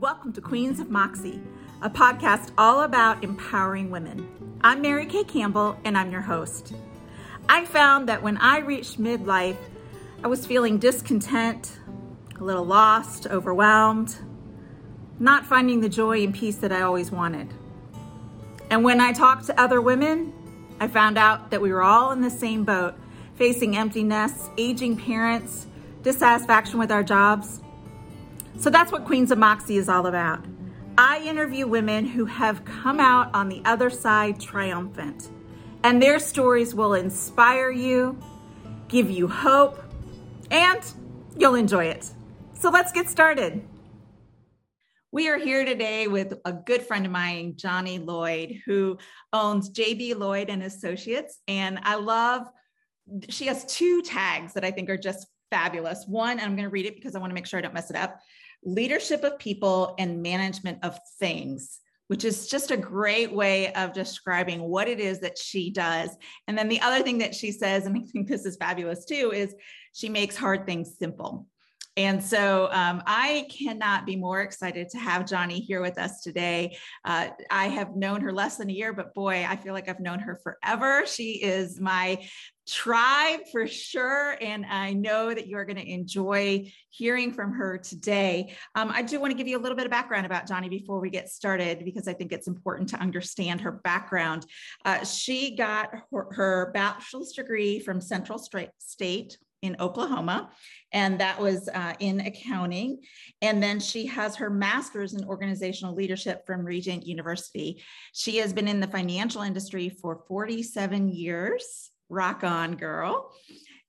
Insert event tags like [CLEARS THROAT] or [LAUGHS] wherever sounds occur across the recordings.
Welcome to Queens of Moxie, a podcast all about empowering women. I'm Mary Kay Campbell, and I'm your host. I found that when I reached midlife, I was feeling discontent, a little lost, overwhelmed, not finding the joy and peace that I always wanted. And when I talked to other women, I found out that we were all in the same boat, facing empty nests, aging parents, dissatisfaction with our jobs. So that's what Queens of Moxie is all about. I interview women who have come out on the other side triumphant, and their stories will inspire you, give you hope, and you'll enjoy it. So let's get started. We are here today with a good friend of mine, Johnnie Lloyd, who owns JB Lloyd and Associates. And I love, she has two tags that I think are just fabulous. One, I'm going to read it because I want to make sure I don't mess it up leadership of people and management of things which is just a great way of describing what it is that she does. And then the other thing that she says, and I think this is fabulous too, is she makes hard things simple. And so um, I cannot be more excited to have Johnnie here with us today. Uh, I have known her less than a year, but boy, I feel like I've known her forever. She is my tribe for sure. And I know that you're going to enjoy hearing from her today. Um, I do want to give you a little bit of background about Johnnie before we get started, because I think it's important to understand her background. Uh, she got her, her bachelor's degree from Central State in Oklahoma, and that was uh, in accounting. And then she has her master's in organizational leadership from Regent University. She has been in the financial industry for 47 years. Rock on, girl.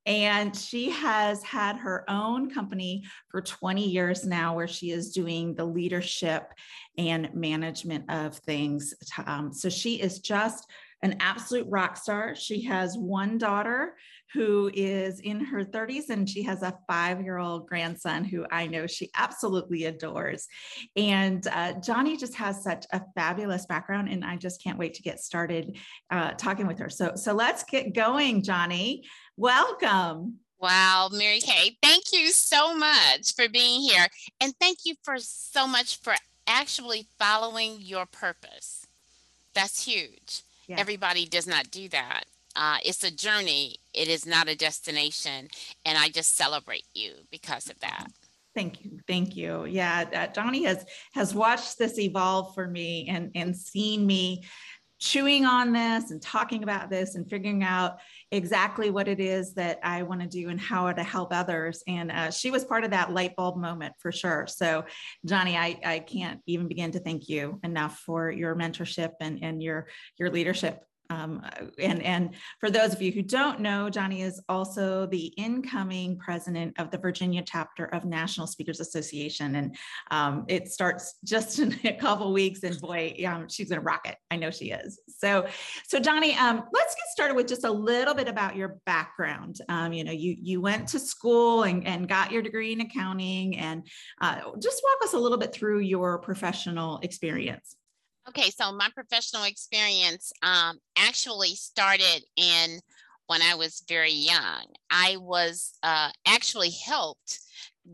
And she has had her own company for 20 years now, where she is doing the leadership and management of things. Um, so she is just an absolute rock star. She has one daughter who is in her 30s and she has a five year old grandson who I know she absolutely adores. And uh, Johnnie just has such a fabulous background, and I just can't wait to get started uh, talking with her. So, so let's get going, Johnnie. Welcome. Wow, Mary Kay, thank you so much for being here. And thank you for so much for actually following your purpose. That's huge. Yeah. Everybody does not do that. Uh, it's a journey, it is not a destination. And I just celebrate you because of that. Thank you. Thank you. Yeah, uh, Johnnie has has watched this evolve for me and and seen me chewing on this and talking about this and figuring out exactly what it is that I want to do and how to help others. And uh, she was part of that light bulb moment for sure. So, Johnnie, I, I can't even begin to thank you enough for your mentorship and, and your, your leadership um, and, and for those of you who don't know, Johnnie is also the incoming president of the Virginia chapter of National Speakers Association. And um, it starts just in a couple weeks and boy, um, she's gonna rock it. I know she is. So, so Johnnie, um, let's get started with just a little bit about your background. Um, you know, you, you went to school and, and got your degree in accounting and uh, just walk us a little bit through your professional experience. Okay, so my professional experience um, actually started in when I was very young. I was uh, actually helped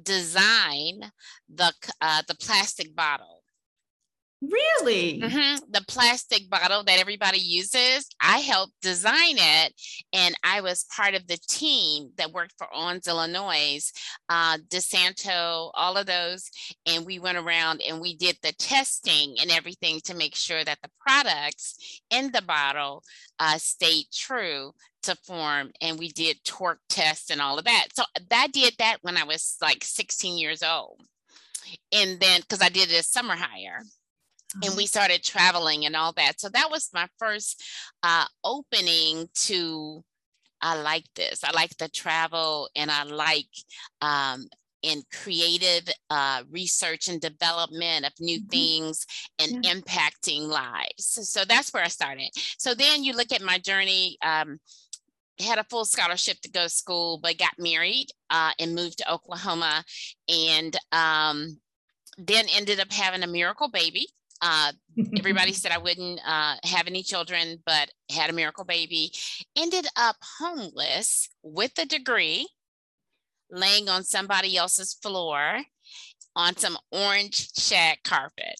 design the uh, the plastic bottle Really? Mm-hmm. The plastic bottle that everybody uses, I helped design it. And I was part of the team that worked for Owens, Illinois, uh, DeSanto, all of those. And we went around and we did the testing and everything to make sure that the products in the bottle uh, stayed true to form. And we did torque tests and all of that. So I did that when I was like 16 years old. And then, because I did as summer hire and we started traveling and all that. So that was my first uh, opening to. I like this. I like the travel, and I like um, in creative uh, research and development of new mm-hmm. things and yeah. impacting lives. So, so, that's where I started. So then you look at my journey. Um, had a full scholarship to go to school, but got married uh, and moved to Oklahoma, and um, then ended up having a miracle baby uh, everybody [LAUGHS] said I wouldn't uh, have any children, but had a miracle baby. Ended up homeless with a degree, laying on somebody else's floor on some orange shag carpet.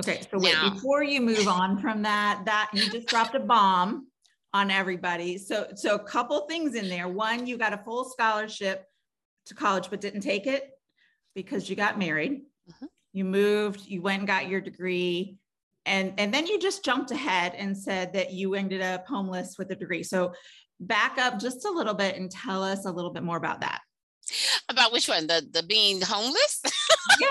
Okay, so wait, now, before you move on from that, that you just dropped a bomb on everybody. So so a couple things in there. One, you got a full scholarship to college but didn't take it because you got married. Mm-hmm. You moved, you went and got your degree and and then you just jumped ahead and said that you ended up homeless with a degree. So back up just a little bit and tell us a little bit more about that. About which one? The the being homeless? [LAUGHS] yeah,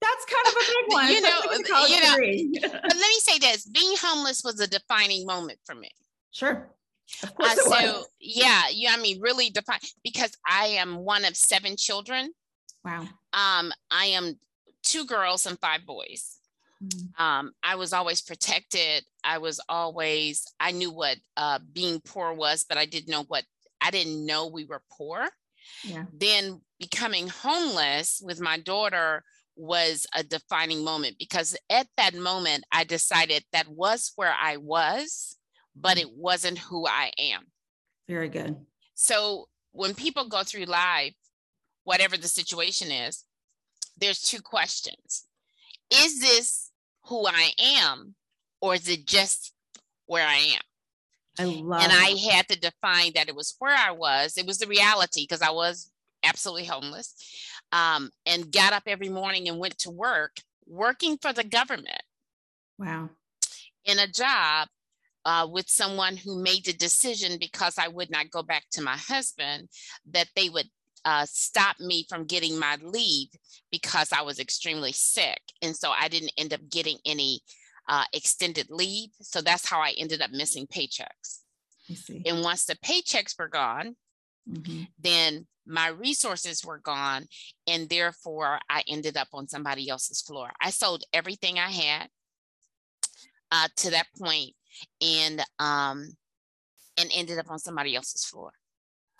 that's kind of a big one. You know, you [LAUGHS] know but let me say this: being homeless was a defining moment for me. Sure. Of course uh, so yeah, yeah, I mean, really define because I am one of seven children. Wow. Um, I am two girls and five boys. Mm-hmm. Um, I was always protected. I was always, I knew what uh, being poor was, but I didn't know what, I didn't know we were poor. Yeah. Then becoming homeless with my daughter was a defining moment because at that moment I decided that was where I was, but mm. it wasn't who I am. Very good. So when people go through life, whatever the situation is, there's two questions. Is this who I am, or is it just where I am? I love and I had to define that it was where I was. It was the reality because I was absolutely homeless um, and got up every morning and went to work, working for the government. Wow. In a job uh, with someone who made the decision because I would not go back to my husband that they would uh, stop me from getting my leave because I was extremely sick. And so I didn't end up getting any uh, extended leave. So that's how I ended up missing paychecks. And once the paychecks were gone, mm-hmm. then my resources were gone. And therefore, I ended up on somebody else's floor. I sold everything I had uh, to that point and um, and ended up on somebody else's floor.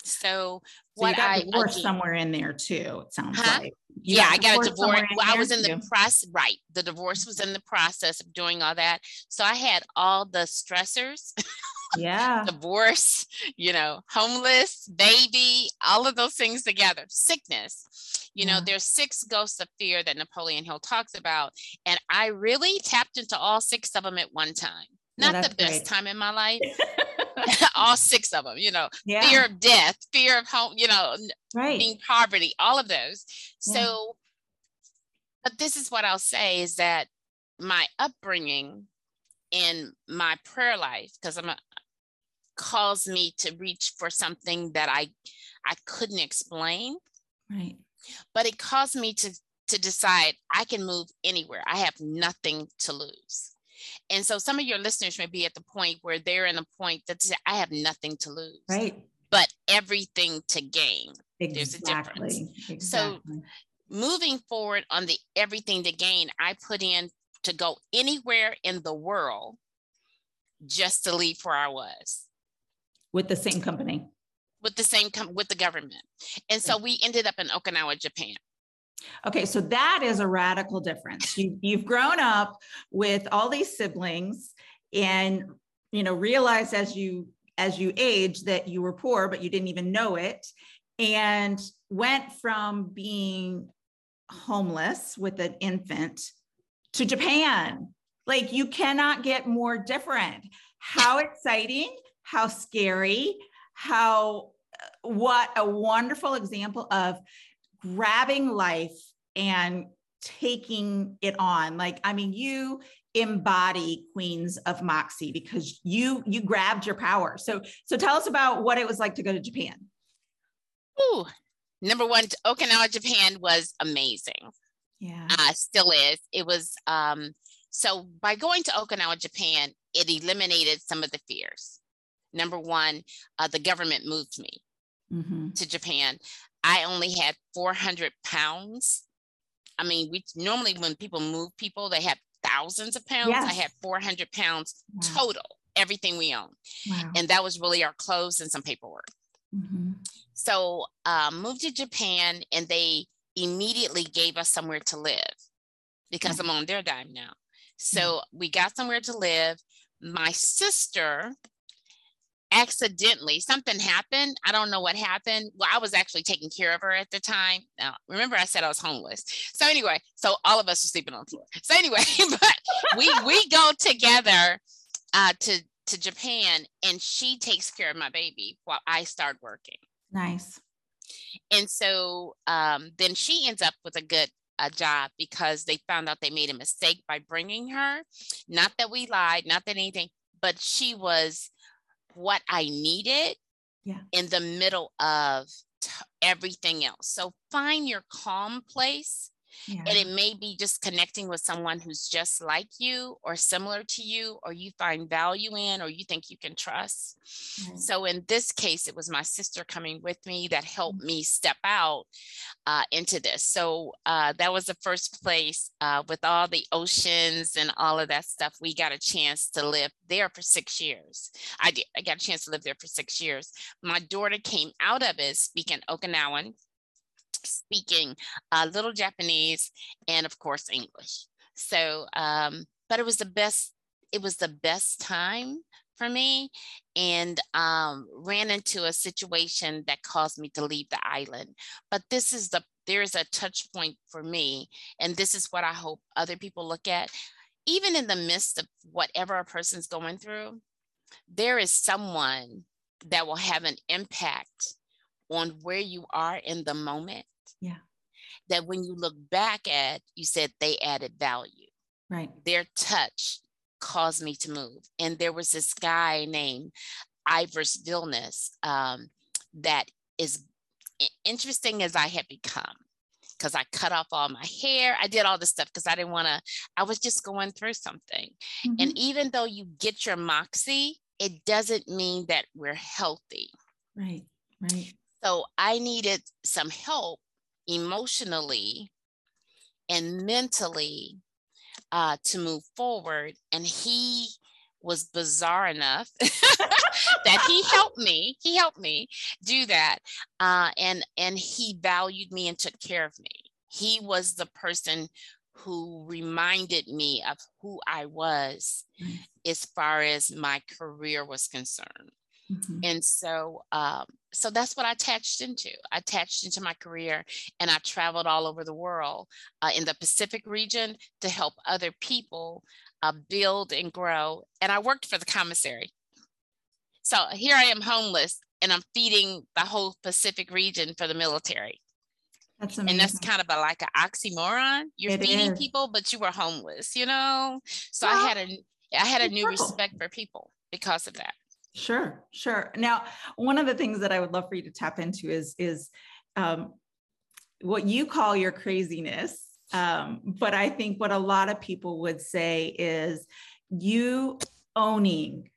So, so what I divorced somewhere in there too. It sounds huh? like you yeah, I got a divorce. Well, I was in the process. Right, the divorce was in the process of doing all that. So I had all the stressors. [LAUGHS] Yeah, divorce. You know, homeless, baby, all of those things together. Sickness. You yeah. know, there's six ghosts of fear that Napoleon Hill talks about, and I really tapped into all six of them at one time. Not the best great. time in my life. [LAUGHS] [LAUGHS] all six of them, you know, yeah. fear of death, fear of home, you know, right. being poverty, all of those. Yeah. So, but this is what I'll say is that my upbringing in my prayer life, because I'm a, caused me to reach for something that I I couldn't explain. Right. But it caused me to to decide I can move anywhere. I have nothing to lose. And so some of your listeners may be at the point where they're in a point that I have nothing to lose. Right. But everything to gain. Exactly. There's a difference. Exactly. So moving forward on the everything to gain, I put in to go anywhere in the world just to leave where I was. With the same company. With the same com- with the government. And so we ended up in Okinawa, Japan. Okay, so that is a radical difference. You, you've grown up with all these siblings and you know realized as you as you age that you were poor but you didn't even know it and went from being homeless with an infant to Japan. Like you cannot get more different. How exciting, how scary, how uh, what a wonderful example of grabbing life and taking it on. Like i mean you embody queens of moxie because you you grabbed your power. So so tell us about what it was like to go to japan. Ooh, number one okinawa japan was amazing. Yeah. Uh, still is. It was um so by going to okinawa japan it eliminated some of the fears. Number one uh, the government moved me mm-hmm. to japan I only had 400 pounds. I mean, we normally when people move people, they have thousands of pounds. Yes. I had 400 pounds wow. total, everything we own. Wow. And that was really our clothes and some paperwork. Mm-hmm. So um, moved to Japan and they immediately gave us somewhere to live because I'm on their dime now. So mm-hmm. we got somewhere to live. My sister accidentally something happened. I don't know what happened. Well, I was actually taking care of her at the time. Now, remember I said I was homeless. So anyway, so all of us are sleeping on the floor. So anyway, [LAUGHS] but we we go together uh, to to Japan, and she takes care of my baby while I start working. Nice. And so um, then she ends up with a good a job because they found out they made a mistake by bringing her. Not that we lied, not that anything, but she was what I needed yeah. in the middle of t- everything else. So find your calm place yeah. And it may be just connecting with someone who's just like you or similar to you, or you find value in, or you think you can trust. Mm-hmm. So in this case, it was my sister coming with me that helped mm-hmm. me step out uh, into this. So uh, that was the first place uh, with all the oceans and all of that stuff. We got a chance to live there for six years. I did. I got a chance to live there for six years. My daughter came out of it speaking Okinawan speaking a little Japanese and of course English. So, um, but it was the best. It was the best time for me, and um, ran into a situation that caused me to leave the island. But this is the there is a touch point for me, and this is what I hope other people look at. Even in the midst of whatever a person's going through, there is someone that will have an impact on where you are in the moment. Yeah. That when you look back at, you said they added value. Right. Their touch caused me to move. And there was this guy named Ivers Vilnius um, that is interesting as I had become because I cut off all my hair. I did all this stuff because I didn't want to, I was just going through something. Mm-hmm. And even though you get your moxie, it doesn't mean that we're healthy. Right, right. So I needed some help emotionally and mentally uh, to move forward. And he was bizarre enough [LAUGHS] that he helped me. He helped me do that, uh, and and he valued me and took care of me. He was the person who reminded me of who I was mm. as far as my career was concerned. Mm-hmm. And so, um, so that's what I attached into. I attached into my career, and I traveled all over the world uh, in the Pacific region to help other people uh, build and grow. And I worked for the commissary. So here I am, homeless, and I'm feeding the whole Pacific region for the military. That's amazing. And that's kind of a, like an oxymoron. You're it feeding is. people, but you were homeless, you know. So well, I had a I had a new respect for people because of that. Sure, sure. Now, one of the things that I would love for you to tap into is is um, what you call your craziness, um, but I think what a lot of people would say is you owning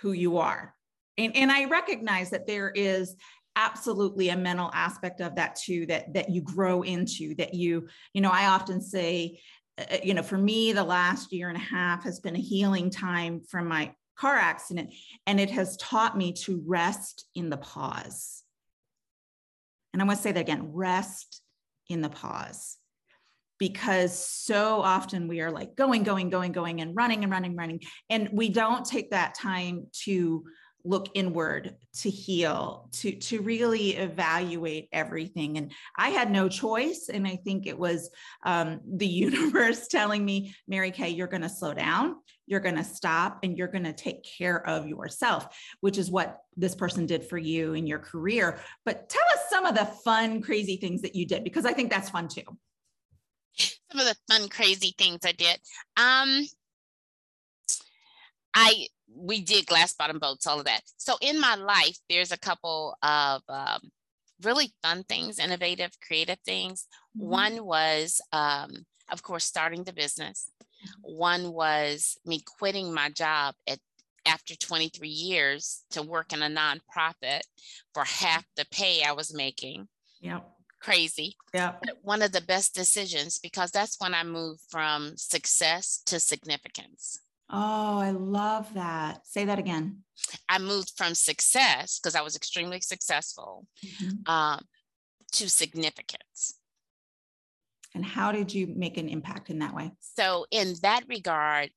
who you are, and and I recognize that there is absolutely a mental aspect of that too that that you grow into that you you know i often say uh, you know for me the last year and a half has been a healing time from my car accident. And it has taught me to rest in the pause. And I want to say that again rest in the pause. Because so often we are like going, going, going, going, and running and running, running. And we don't take that time to look inward to heal to to really evaluate everything and i had no choice and i think it was um, the [LAUGHS] universe telling me mary kay you're going to slow down you're going to stop and you're going to take care of yourself which is what this person did for you in your career but tell us some of the fun crazy things that you did because i think that's fun too some of the fun crazy things i did um i we did glass bottom boats, all of that. So in my life, there's a couple of um, really fun things, innovative, creative things. Mm-hmm. One was, um, of course, starting the business. One was me quitting my job at after 23 years to work in a nonprofit for half the pay I was making. Yeah. Crazy. Yeah. One of the best decisions because that's when I moved from success to significance. Oh, I love that. Say that again. I moved from success because I was extremely successful mm-hmm. um, to significance. And how did you make an impact in that way? So, in that regard,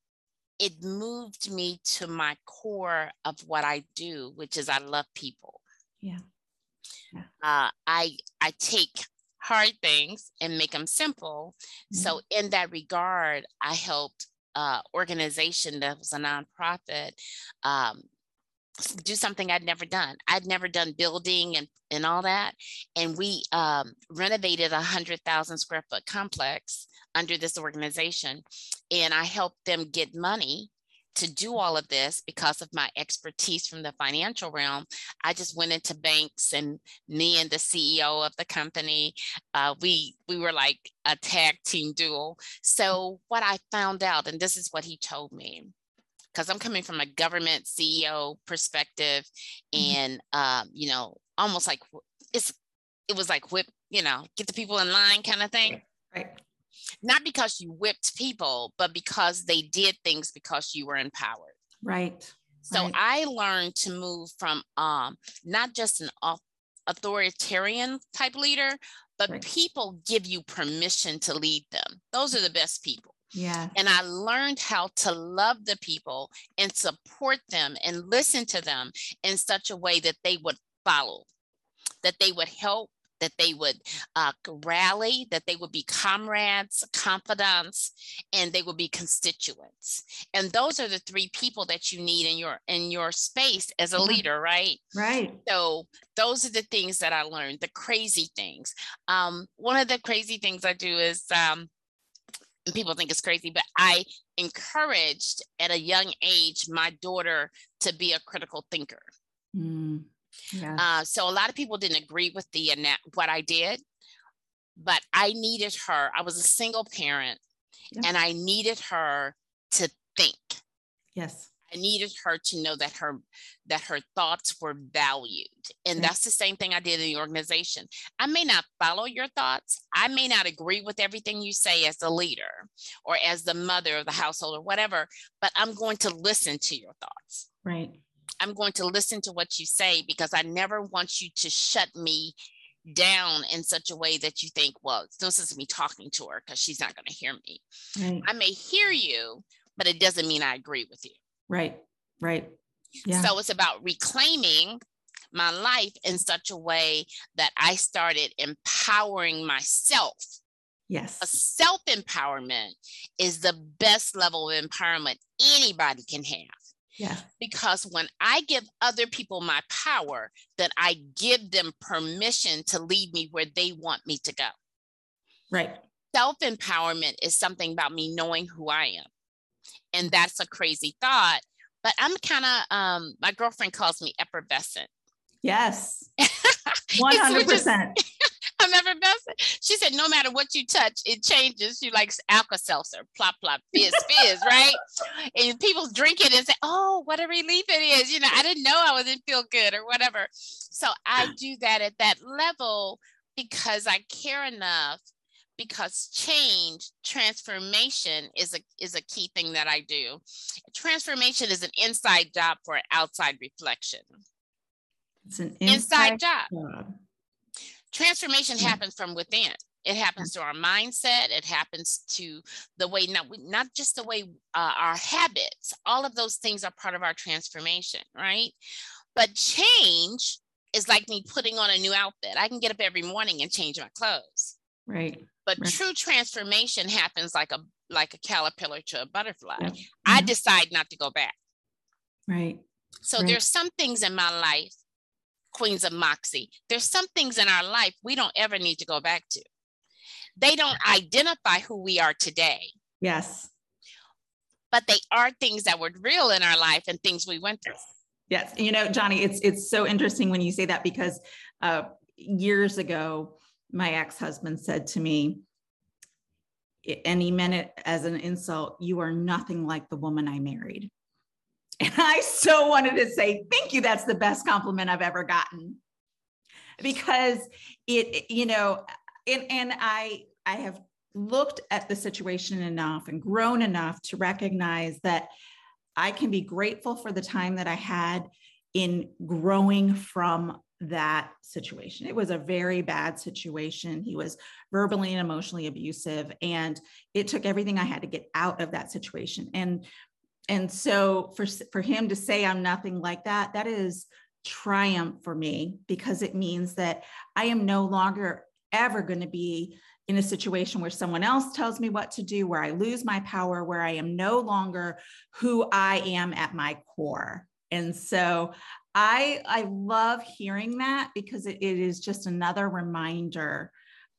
it moved me to my core of what I do, which is I love people. Yeah. yeah. Uh, I I take hard things and make them simple. Mm-hmm. So in that regard, I helped uh, organization that was a nonprofit um, do something I'd never done. I'd never done building and, and all that. And we um, renovated a hundred thousand square foot complex under this organization. And I helped them get money to do all of this because of my expertise from the financial realm i just went into banks and me and the ceo of the company uh, we we were like a tag team duo so what i found out and this is what he told me because I'm coming from a government CEO perspective, mm-hmm. and um, you know, almost like it's it was like whip, you know, get the people in line kind of thing. Right. Not because you whipped people, but because they did things because you were empowered. Right. So right. I learned to move from um, not just an authoritarian type leader, but right. people give you permission to lead them. Those are the best people. Yeah. And I learned how to love the people and support them and listen to them in such a way that they would follow, that they would help, that they would uh, rally, that they would be comrades, confidants, and they would be constituents. And those are the three people that you need in your in your space as a leader, right? Right. So those are the things that I learned, the crazy things. Um, one of the crazy things I do is um, people think it's crazy, but I encouraged at a young age my daughter to be a critical thinker. Mm, yeah. uh, so a lot of people didn't agree with the what I did, but I needed her. I was a single parent, yeah. and I needed her to think. Yes. I needed her to know that her that her thoughts were valued. And mm. that's the same thing I did in the organization. I may not follow your thoughts. I may not agree with everything you say as the leader or as the mother of the household or whatever, but I'm going to listen to your thoughts. Right. I'm going to listen to what you say because I never want you to shut me down in such a way that you think, well, it's no sense me talking to her because she's not going to hear me. Right. I may hear you, but it doesn't mean I agree with you. Right, right. Yeah. So it's about reclaiming my life in such a way that I started empowering myself. Yes. A self empowerment is the best level of empowerment anybody can have. Yeah. Because when I give other people my power, then I give them permission to lead me where they want me to go. Right. Self empowerment is something about me knowing who I am and that's a crazy thought but i'm kind of um my girlfriend calls me effervescent yes [LAUGHS] 100% [LAUGHS] I'm effervescent. She said, no matter what you touch, it changes. She likes Alka Seltzer, plop, plop, fizz, fizz, [LAUGHS] right? And people drink it and say, oh, what a relief it is. You know, I didn't know I wasn't feel good or whatever. So I do that at that level because I care enough because change transformation is a is a key thing that i do. Transformation is an inside job for an outside reflection. It's an inside, inside job. job. transformation yeah. happens from within. It happens to our mindset. It happens to the way not not just the way uh, our habits all of those things are part of our transformation right? But change is like me putting on a new outfit. I can get up every morning and change my clothes. Right but right. true transformation happens like a like a caterpillar to a butterfly. Yeah. I mm-hmm. decide not to go back. Right. So right. there's some things in my life, Queens of Moxie. There's some things in our life we don't ever need to go back to. They don't identify who we are today. Yes. But they are things that were real in our life and things we went through. Yes. You know, Johnnie, it's it's so interesting when you say that because uh, years ago, my ex-husband said to me meant it as an insult you are nothing like the woman i married. [LAUGHS] And i so wanted to say thank you. That's the best compliment i've ever gotten. Because it you know and and i i have looked at the situation enough and grown enough to recognize that i can be grateful for the time that i had in growing from that situation. It was a very bad situation. He was verbally and emotionally abusive, and it took everything I had to get out of that situation. And and so for for him to say i'm nothing like that that is triumph for me because it means that i am no longer ever going to be in a situation where someone else tells me what to do where i lose my power where i am no longer who i am at my core and so i i love hearing that because it, it is just another reminder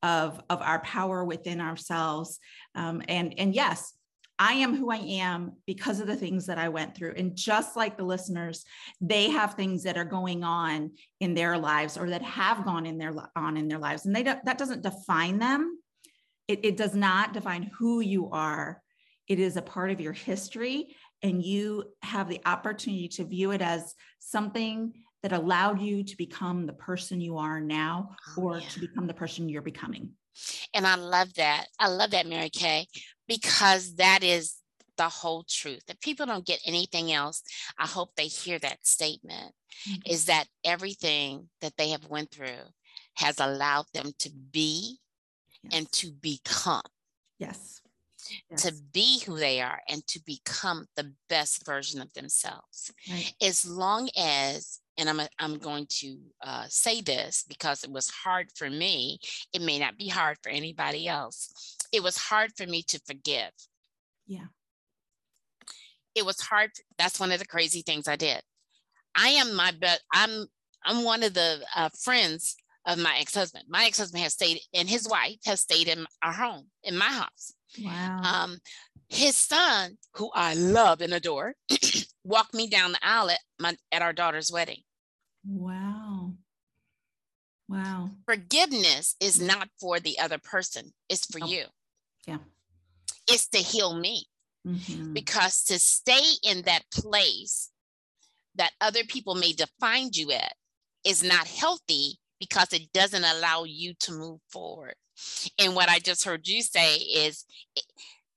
of of our power within ourselves um, and and yes I am who I am because of the things that I went through. And just like the listeners, they have things that are going on in their lives or that have gone in their on in their lives. And they don't, that doesn't define them. It, it does not define who you are. It is a part of your history. And you have the opportunity to view it as something that allowed you to become the person you are now oh, or yeah. to become the person you're becoming. And I love that. I love that, Mary Kay, because that is the whole truth. If people don't get anything else, I hope they hear that statement mm-hmm. is that everything that they have went through has allowed them to be yes. and to become. Yes. Yes. To be who they are and to become the best version of themselves. Right. As long as and I'm, I'm going to uh, say this because it was hard for me. It may not be hard for anybody else. It was hard for me to forgive. Yeah. It was hard. That's one of the crazy things I did. I am my best. I'm I'm one of the uh, friends of my ex-husband. My ex-husband has stayed, and his wife has stayed in our home, in my house. Wow. Um, his son, who I love and adore, [CLEARS THROAT] walked me down the aisle at, my, at our daughter's wedding. Wow. Wow. Forgiveness is not for the other person, it's for oh. you. Yeah. It's to heal me. Mm-hmm. Because to stay in that place that other people may define you at is not healthy because it doesn't allow you to move forward. And what I just heard you say is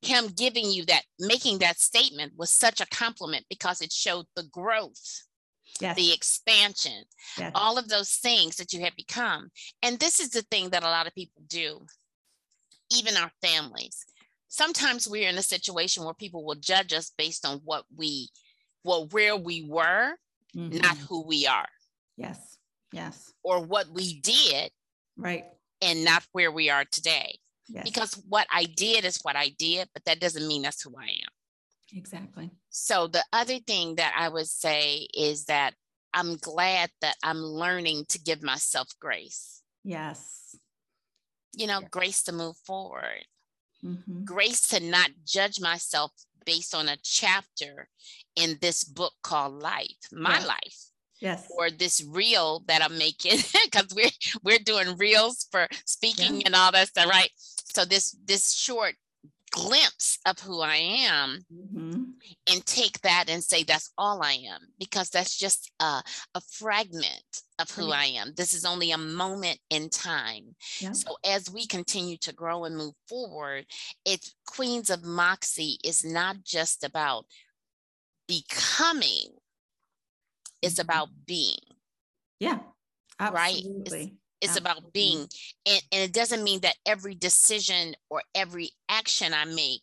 him giving you that, making that statement was such a compliment because it showed the growth, yes. the expansion, yes. all of those things that you have become. And this is the thing that a lot of people do, even our families. Sometimes we're in a situation where people will judge us based on what we, well, where we were, mm-hmm. not who we are. Yes. Yes. Or what we did. Right. And not where we are today. Yes. Because what I did is what I did, but that doesn't mean that's who I am. Exactly. So the other thing that I would say is that I'm glad that I'm learning to give myself grace. Yes. You know, yes. grace to move forward. Mm-hmm. Grace to not judge myself based on a chapter in this book called life, my yes. life. Yes. Or this reel that I'm making [LAUGHS] because we're we're doing reels for speaking yeah. and all that stuff, right? so this this short glimpse of who I am mm-hmm. and take that and say that's all I am because that's just a, a fragment of who I am. This is only a moment in time. Yeah. So as we continue to grow and move forward, it's Queens of Moxie is not just about becoming, it's about being. Yeah. Absolutely. Right? It's about being, and, and it doesn't mean that every decision or every action I make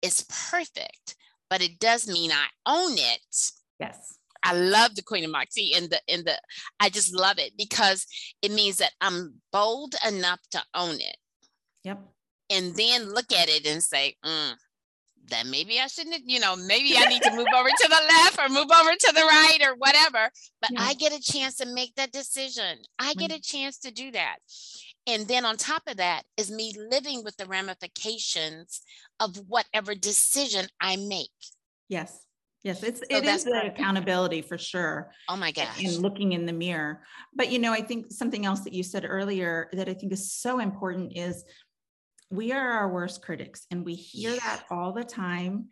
is perfect, but it does mean I own it. Yes. I love the Queen of Moxie and the in the I just love it because it means that I'm bold enough to own it. Yep. And then look at it and say, mm, that maybe I shouldn't, you know, maybe I need to move over to the left or move over to the right or whatever. But yeah. I get a chance to make that decision. I get a chance to do that. And then on top of that is me living with the ramifications of whatever decision I make. Yes. Yes, it's so it is the accountability for sure. Oh my gosh. And looking in the mirror. But you know, I think something else that you said earlier that I think is so important is we are our worst critics and we hear that all the time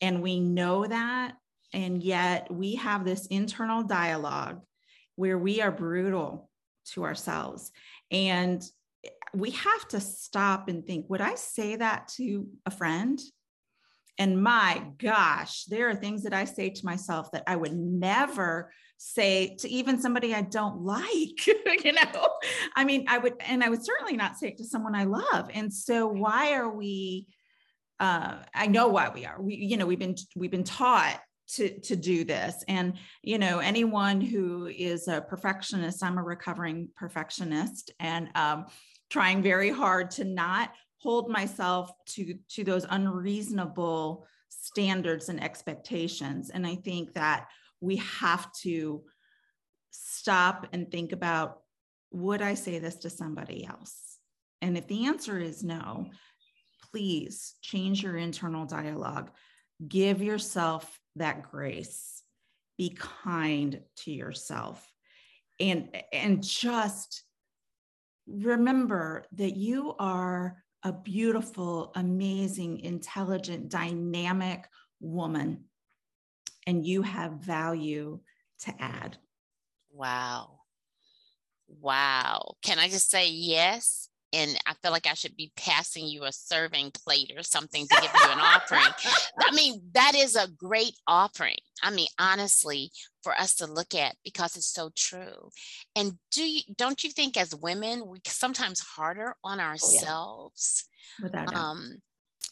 and we know that and yet we have this internal dialogue where we are brutal to ourselves. And we have to stop and think would i say that to a friend? And my gosh there are things that i say to myself that i would never say to even somebody I don't like, [LAUGHS] you know? I mean, I would, and I would certainly not say it to someone I love. And so, why are we uh, I know why we are. We, you know, we've been we've been taught to to do this, and you know, anyone who is a perfectionist, I'm a recovering perfectionist, and um, trying very hard to not hold myself to to those unreasonable standards and expectations. And I think that we have to stop and think about would I say this to somebody else? And if the answer is no, please change your internal dialogue. Give yourself that grace. Be kind to yourself. And, and just remember that you are a beautiful, amazing, intelligent, dynamic woman, and you have value to add. Wow. Wow. Can I just say yes? And I feel like I should be passing you a serving plate or something to give you an offering. [LAUGHS] I mean, that is a great offering. I mean, honestly, for us to look at because it's so true. And do you don't you think as women we sometimes harder on ourselves? Without um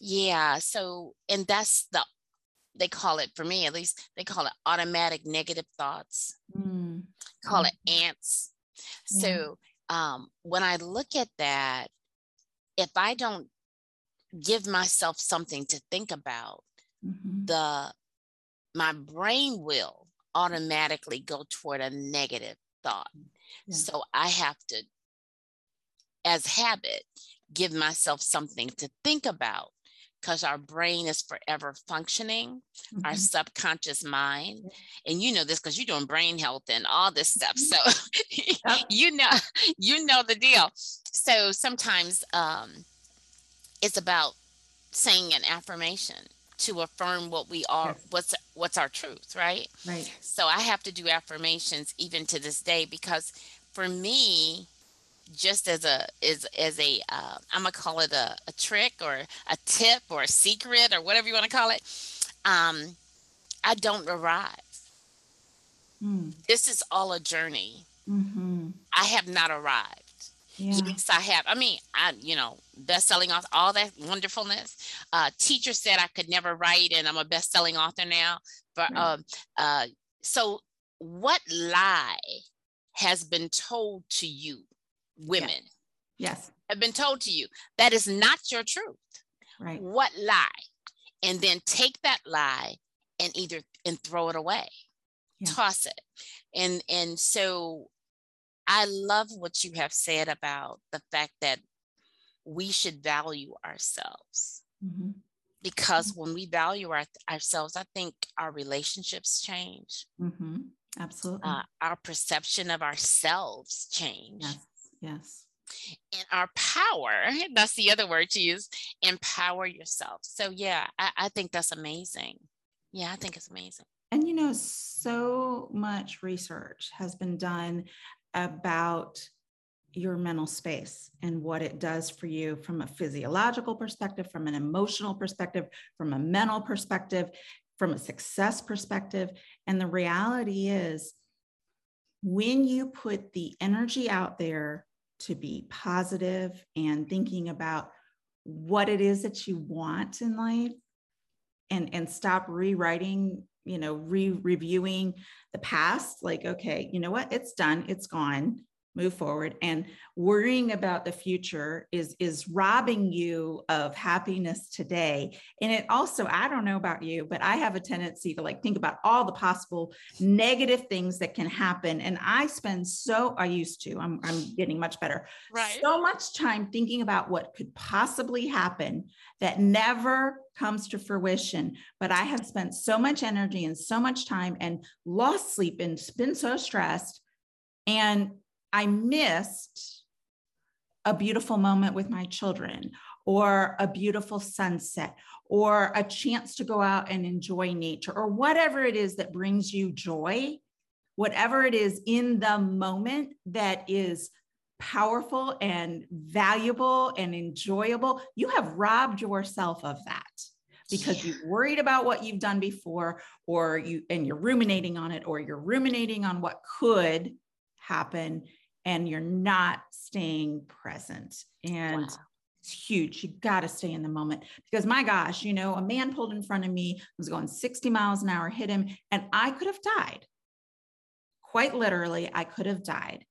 yeah, so and that's the they call it for me at least they call it automatic negative thoughts. Mm. Call mm. it ants so um, when I look at that, if I don't give myself something to think about, mm-hmm. the my brain will automatically go toward a negative thought. Yeah. So I have to, as habit, give myself something to think about because our brain is forever functioning, mm-hmm. our subconscious mind. And you know this because you're doing brain health and all this stuff. So [LAUGHS] yep. you know, you know the deal. So sometimes um, it's about saying an affirmation to affirm what we are yes. what's what's our truth right right so i have to do affirmations even to this day because for me just as a as as a uh, I'm gonna call it a, a trick or a tip or a secret or whatever you want to call it. Um, I don't arrive. Mm. This is all a journey. Mm-hmm. I have not arrived. Yeah. Yes, I have. I mean, I you know, best-selling author, all that wonderfulness. Uh, teacher said I could never write, and I'm a best-selling author now. But right. um, uh, so, what lie has been told to you women yes. have been told to you that is not your truth right what lie and then take that lie and either and throw it away yeah. toss it and and so i love what you have said about the fact that we should value ourselves mm-hmm. because mm-hmm. when we value our, ourselves i think our relationships change mm-hmm. absolutely uh, our perception of ourselves change yes. Yes. And our power, that's the other word to use, empower yourself. So, yeah, I, I think that's amazing. Yeah, I think it's amazing. And you know, so much research has been done about your mental space and what it does for you from a physiological perspective, from an emotional perspective, from a mental perspective, from a success perspective. And the reality is, when you put the energy out there to be positive and thinking about what it is that you want in life and and stop rewriting you know re-reviewing the past like okay you know what? It's done. It's gone move forward. And worrying about the future is is robbing you of happiness today. And it also i don't know about you but i have a tendency to like think about all the possible negative things that can happen. And i spend so i used to i'm, I'm getting much better right. so much time thinking about what could possibly happen that never comes to fruition. But i have spent so much energy and so much time and lost sleep and been so stressed. And I missed a beautiful moment with my children or a beautiful sunset or a chance to go out and enjoy nature or whatever it is that brings you joy, whatever it is in the moment that is powerful and valuable and enjoyable, you have robbed yourself of that because you've worried about what you've done before or you and you're ruminating on it or you're ruminating on what could happen and you're not staying present. And wow. It's huge. You got to stay in the moment because my gosh, you know, a man pulled in front of me, was going 60 miles an hour, hit him, and I could have died. Quite literally, I could have died.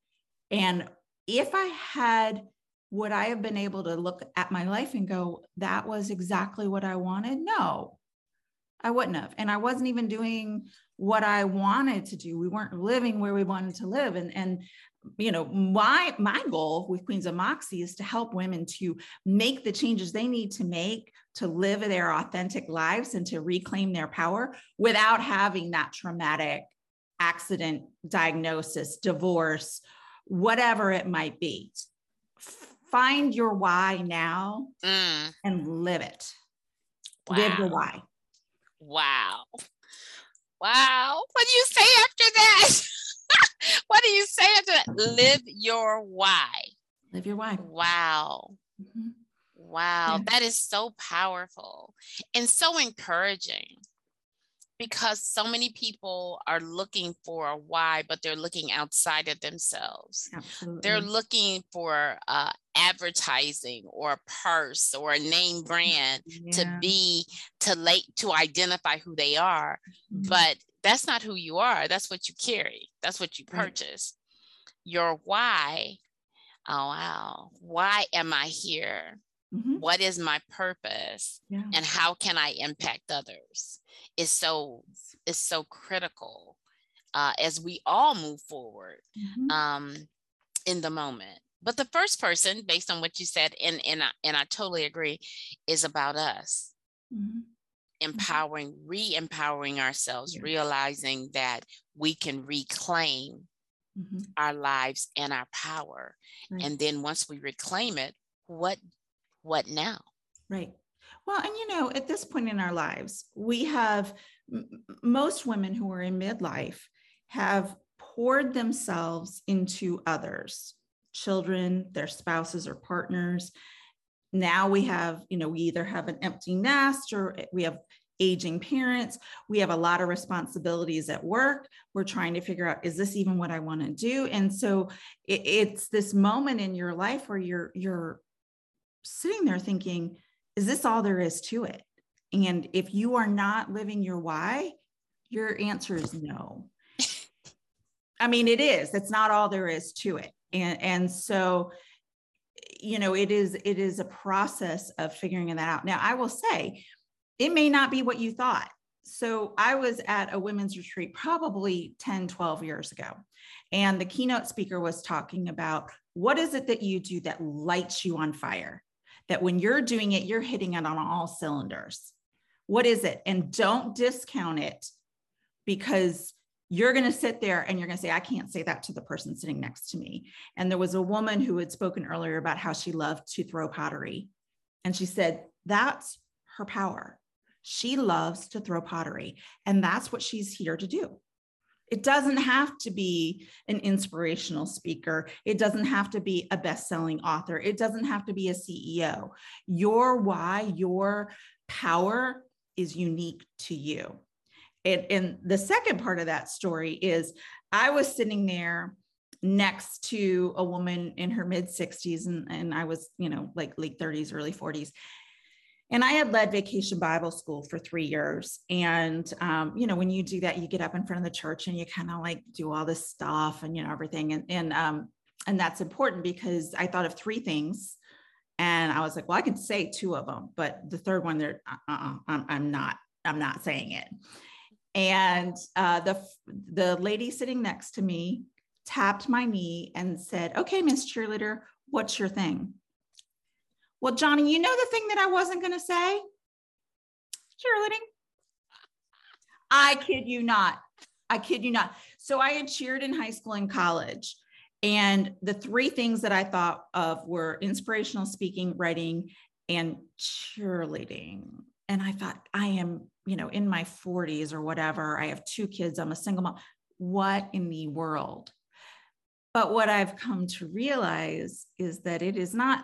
And if I had, would I have been able to look at my life and go, that was exactly what I wanted? No, I wouldn't have. And I wasn't even doing what I wanted to do. We weren't living where we wanted to live. And, and you know my my goal with queens of moxie is to help women to make the changes they need to make to live their authentic lives and to reclaim their power without having that traumatic accident diagnosis divorce whatever it might be. Find your why now mm. and live it. Wow. live the why. Wow. Wow. What do you say after that [LAUGHS] [LAUGHS] what do you say to that? Live your why. Live your why. Wow. Mm-hmm. Wow. Yeah. That is so powerful and so encouraging because so many people are looking for a why, but they're looking outside of themselves. Absolutely. They're looking for uh, advertising or a purse or a name brand yeah. to be to late to identify who they are, mm-hmm. but that's not who you are. That's what you carry. That's what you purchase. Right. Your why. Oh wow. Why am I here? Mm-hmm. What is my purpose? Yeah. And how can I impact others? Is so is so critical uh, as we all move forward mm-hmm. um, in the moment. But the first person, based on what you said, and and I, and I totally agree, is about us. Mm-hmm. Empowering, re-empowering ourselves, yes. realizing that we can reclaim mm-hmm. our lives and our power. Right. And then once we reclaim it, what what now? Right. Well, and you know, at this point in our lives, we have m- most women who are in midlife have poured themselves into others, children, their spouses or partners, now we have you know we either have an empty nest or we have aging parents. We have a lot of responsibilities at work. We're trying to figure out is this even what i want to do? And so it, it's this moment in your life where you're you're sitting there thinking is this all there is to it? And if you are not living your why your answer is no. [LAUGHS] I mean it is. It's not all there is to it. And and so you know it is it is a process of figuring that out. Now i will say it may not be what you thought. So i was at a women's retreat probably 10 12 years ago and the keynote speaker was talking about what is it that you do that lights you on fire? That when you're doing it you're hitting it on all cylinders. What is it? And don't discount it because you're going to sit there and you're going to say, I can't say that to the person sitting next to me. And there was a woman who had spoken earlier about how she loved to throw pottery. And she said, that's her power. She loves to throw pottery. And that's what she's here to do. It doesn't have to be an inspirational speaker. It doesn't have to be a best selling author. It doesn't have to be a CEO. Your why, your power is unique to you and, and the second part of that story is I was sitting there next to a woman in her mid 60s and, and I was, you know, like late 30s, early 40s. And I had led vacation Bible school for three years. And, um, you know, when you do that, you get up in front of the church and you kind of like do all this stuff and, you know, everything. And, and, um, and that's important because I thought of three things and I was like, well, I can say two of them, but the third one there, uh-uh, I'm, I'm not, I'm not saying it. And uh, the the lady sitting next to me tapped my knee and said, "Okay, Miss Cheerleader, what's your thing?" Well, Johnnie, you know the thing that I wasn't going to say? Cheerleading. I kid you not. I kid you not. So I had cheered in high school and college. And the three things that I thought of were inspirational speaking, writing, and cheerleading. And I thought, I am you know, in my 40s or whatever. I have two kids, I'm a single mom. What in the world? But what I've come to realize is that it is not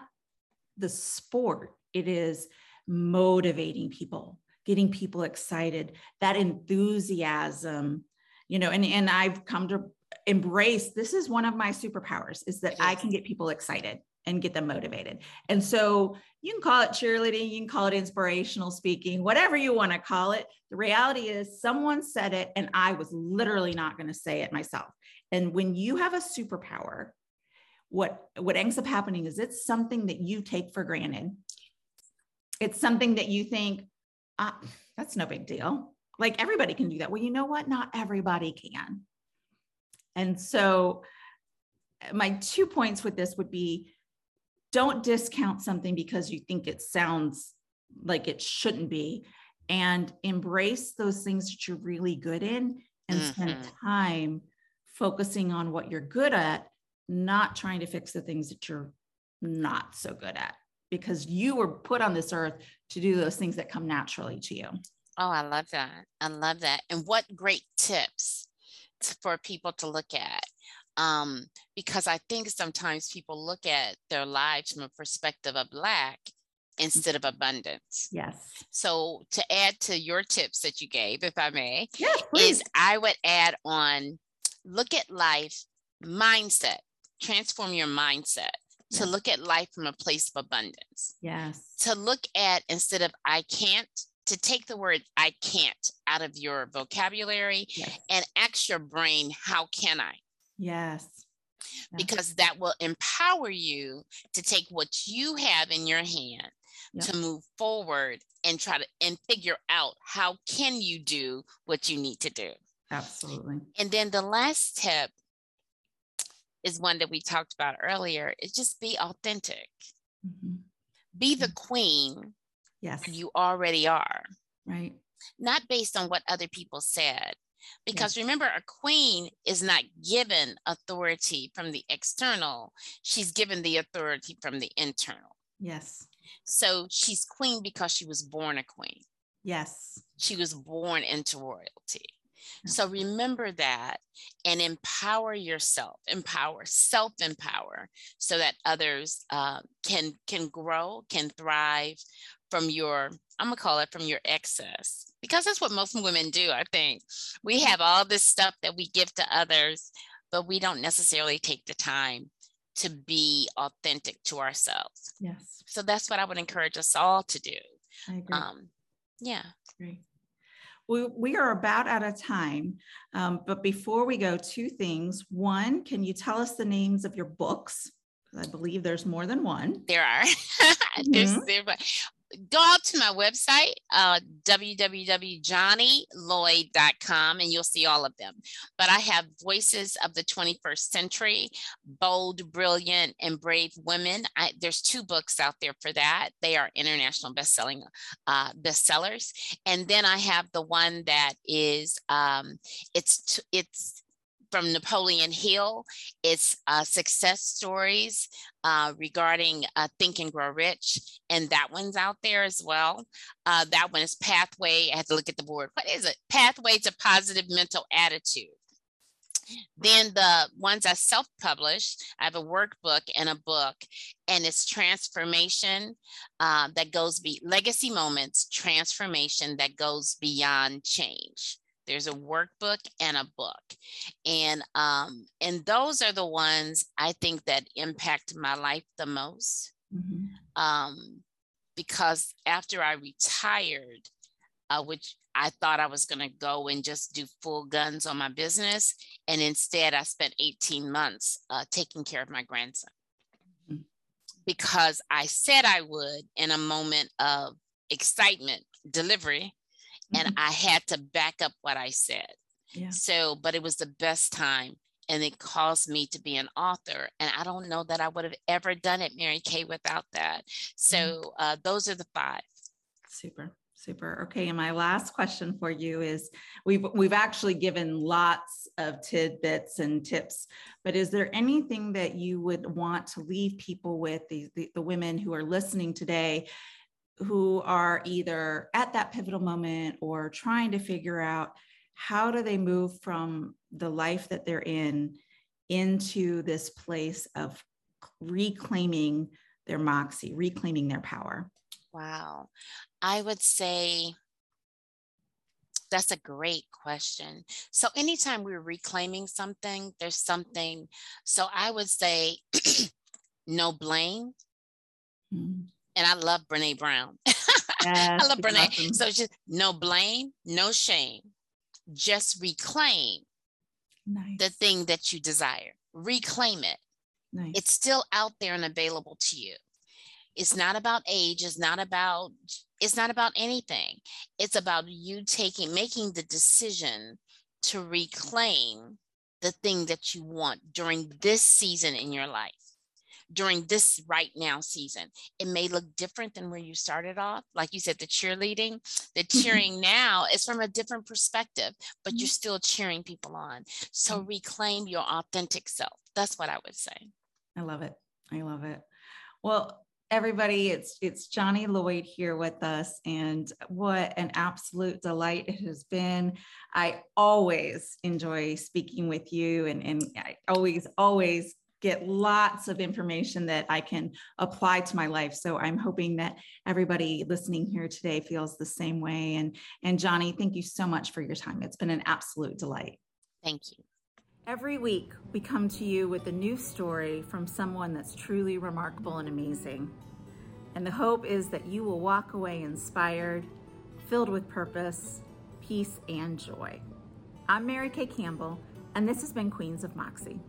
the sport, it is motivating people, getting people excited, that enthusiasm, you know, and, and I've come to embrace this is one of my superpowers is that I can get people excited. And get them motivated. And so you can call it cheerleading, you can call it inspirational speaking, whatever you want to call it. The reality is, someone said it, and I was literally not going to say it myself. And when you have a superpower, what what ends up happening is it's something that you take for granted. It's something that you think, ah, that's no big deal. Like everybody can do that. Well, you know what? Not everybody can. And so, my two points with this would be don't discount something because you think it sounds like it shouldn't be and embrace those things that you're really good in and mm-hmm. spend time focusing on what you're good at not trying to fix the things that you're not so good at because you were put on this earth to do those things that come naturally to you. Oh, I love that. I love that. And what great tips for people to look at um, because I think sometimes people look at their lives from a perspective of lack instead of abundance. Yes. So to add to your tips that you gave, if I may, yes, is I would add on look at life mindset, transform your mindset to look at life from a place of abundance. Yes. To look at instead of I can't, to take the word I can't out of your vocabulary yes. and ask your brain, how can I? Yes. Because that will empower you to take what you have in your hand yep. to move forward and try to and figure out how can you do what you need to do. Absolutely. And then the last tip is one that we talked about earlier is just be authentic. Mm-hmm. Be the queen yes you already are. Right. Not based on what other people said, because yes. remember, a queen is not given authority from the external, she's given the authority from the internal. Yes. So she's queen because she was born a queen. Yes. She was born into royalty. So remember that and empower yourself, empower, self empower, so that others uh, can can grow, can thrive from your I'm gonna call it from your excess because that's what most women do. I think we have all this stuff that we give to others, but we don't necessarily take the time to be authentic to ourselves. Yes. So that's what I would encourage us all to do. I agree. Um, yeah. Great. We, we are about out of time, um, but before we go, two things. One, can you tell us the names of your books? I believe there's more than one. There are. [LAUGHS] there's, mm-hmm. Go out to my website, uh, www.johnnielloyd.com, and you'll see all of them. But I have Voices of the 21st Century, Bold, Brilliant, and Brave Women. I, there's two books out there for that. They are international best-selling uh, bestsellers. And then I have the one that is, um, it's, it's, from Napoleon Hill. It's uh, success stories uh, regarding uh, Think and Grow Rich, and that one's out there as well. Uh, that one is Pathway. I had to look at the board. What is it? Pathway to Positive Mental Attitude. Then the ones I self published, I have a workbook and a book, and it's transformation uh, that goes be legacy moments, transformation that goes beyond change. There's a workbook and a book. And um, and those are the ones I think that impact my life the most. Mm-hmm. Um, because after I retired, uh, which I thought I was going to go and just do full guns on my business. And instead, I spent 18 months uh, taking care of my grandson mm-hmm. because I said I would in a moment of excitement, delivery, and mm-hmm. I had to back up what I said. Yeah. So, but it was the best time and it caused me to be an author. And I don't know that I would have ever done it, Mary Kay, without that. So mm-hmm. uh, those are the five. Super. Super. Okay, and my last question for you is we've we've actually given lots of tidbits and tips, but is there anything that you would want to leave people with the, the, the women who are listening today who are either at that pivotal moment or trying to figure out how do they move from the life that they're in into this place of reclaiming their moxie, reclaiming their power? Wow. I would say that's a great question. So, anytime we're reclaiming something, there's something. So, I would say [CLEARS THROAT] no blame. Mm-hmm. And I love Brene Brown. [LAUGHS] Yes, I love Brene. Awesome. So just no blame, no shame. Just reclaim nice. the thing that you desire. Reclaim it. Nice. It's still out there and available to you. It's not about age, it's not about it's not about anything. It's about you taking making the decision to reclaim the thing that you want during this season in your life during this right now season. It may look different than where you started off. Like you said, the cheerleading, the mm-hmm. cheering now is from a different perspective, but you're mm-hmm. still cheering people on. So mm-hmm. reclaim your authentic self. That's what I would say. I love it. I love it. Well, everybody it's it's johnnie lloyd here with us and what an absolute delight it has been i always enjoy speaking with you and and i always always get lots of information that I can apply to my life. So I'm hoping that everybody listening here today feels the same way. And, and Johnnie, thank you so much for your time. It's been an absolute delight. Thank you. Every week, we come to you with a new story from someone that's truly remarkable and amazing. And the hope is that you will walk away inspired, filled with purpose, peace, and joy. I'm Mary Kay Campbell, and this has been Queens of Moxie.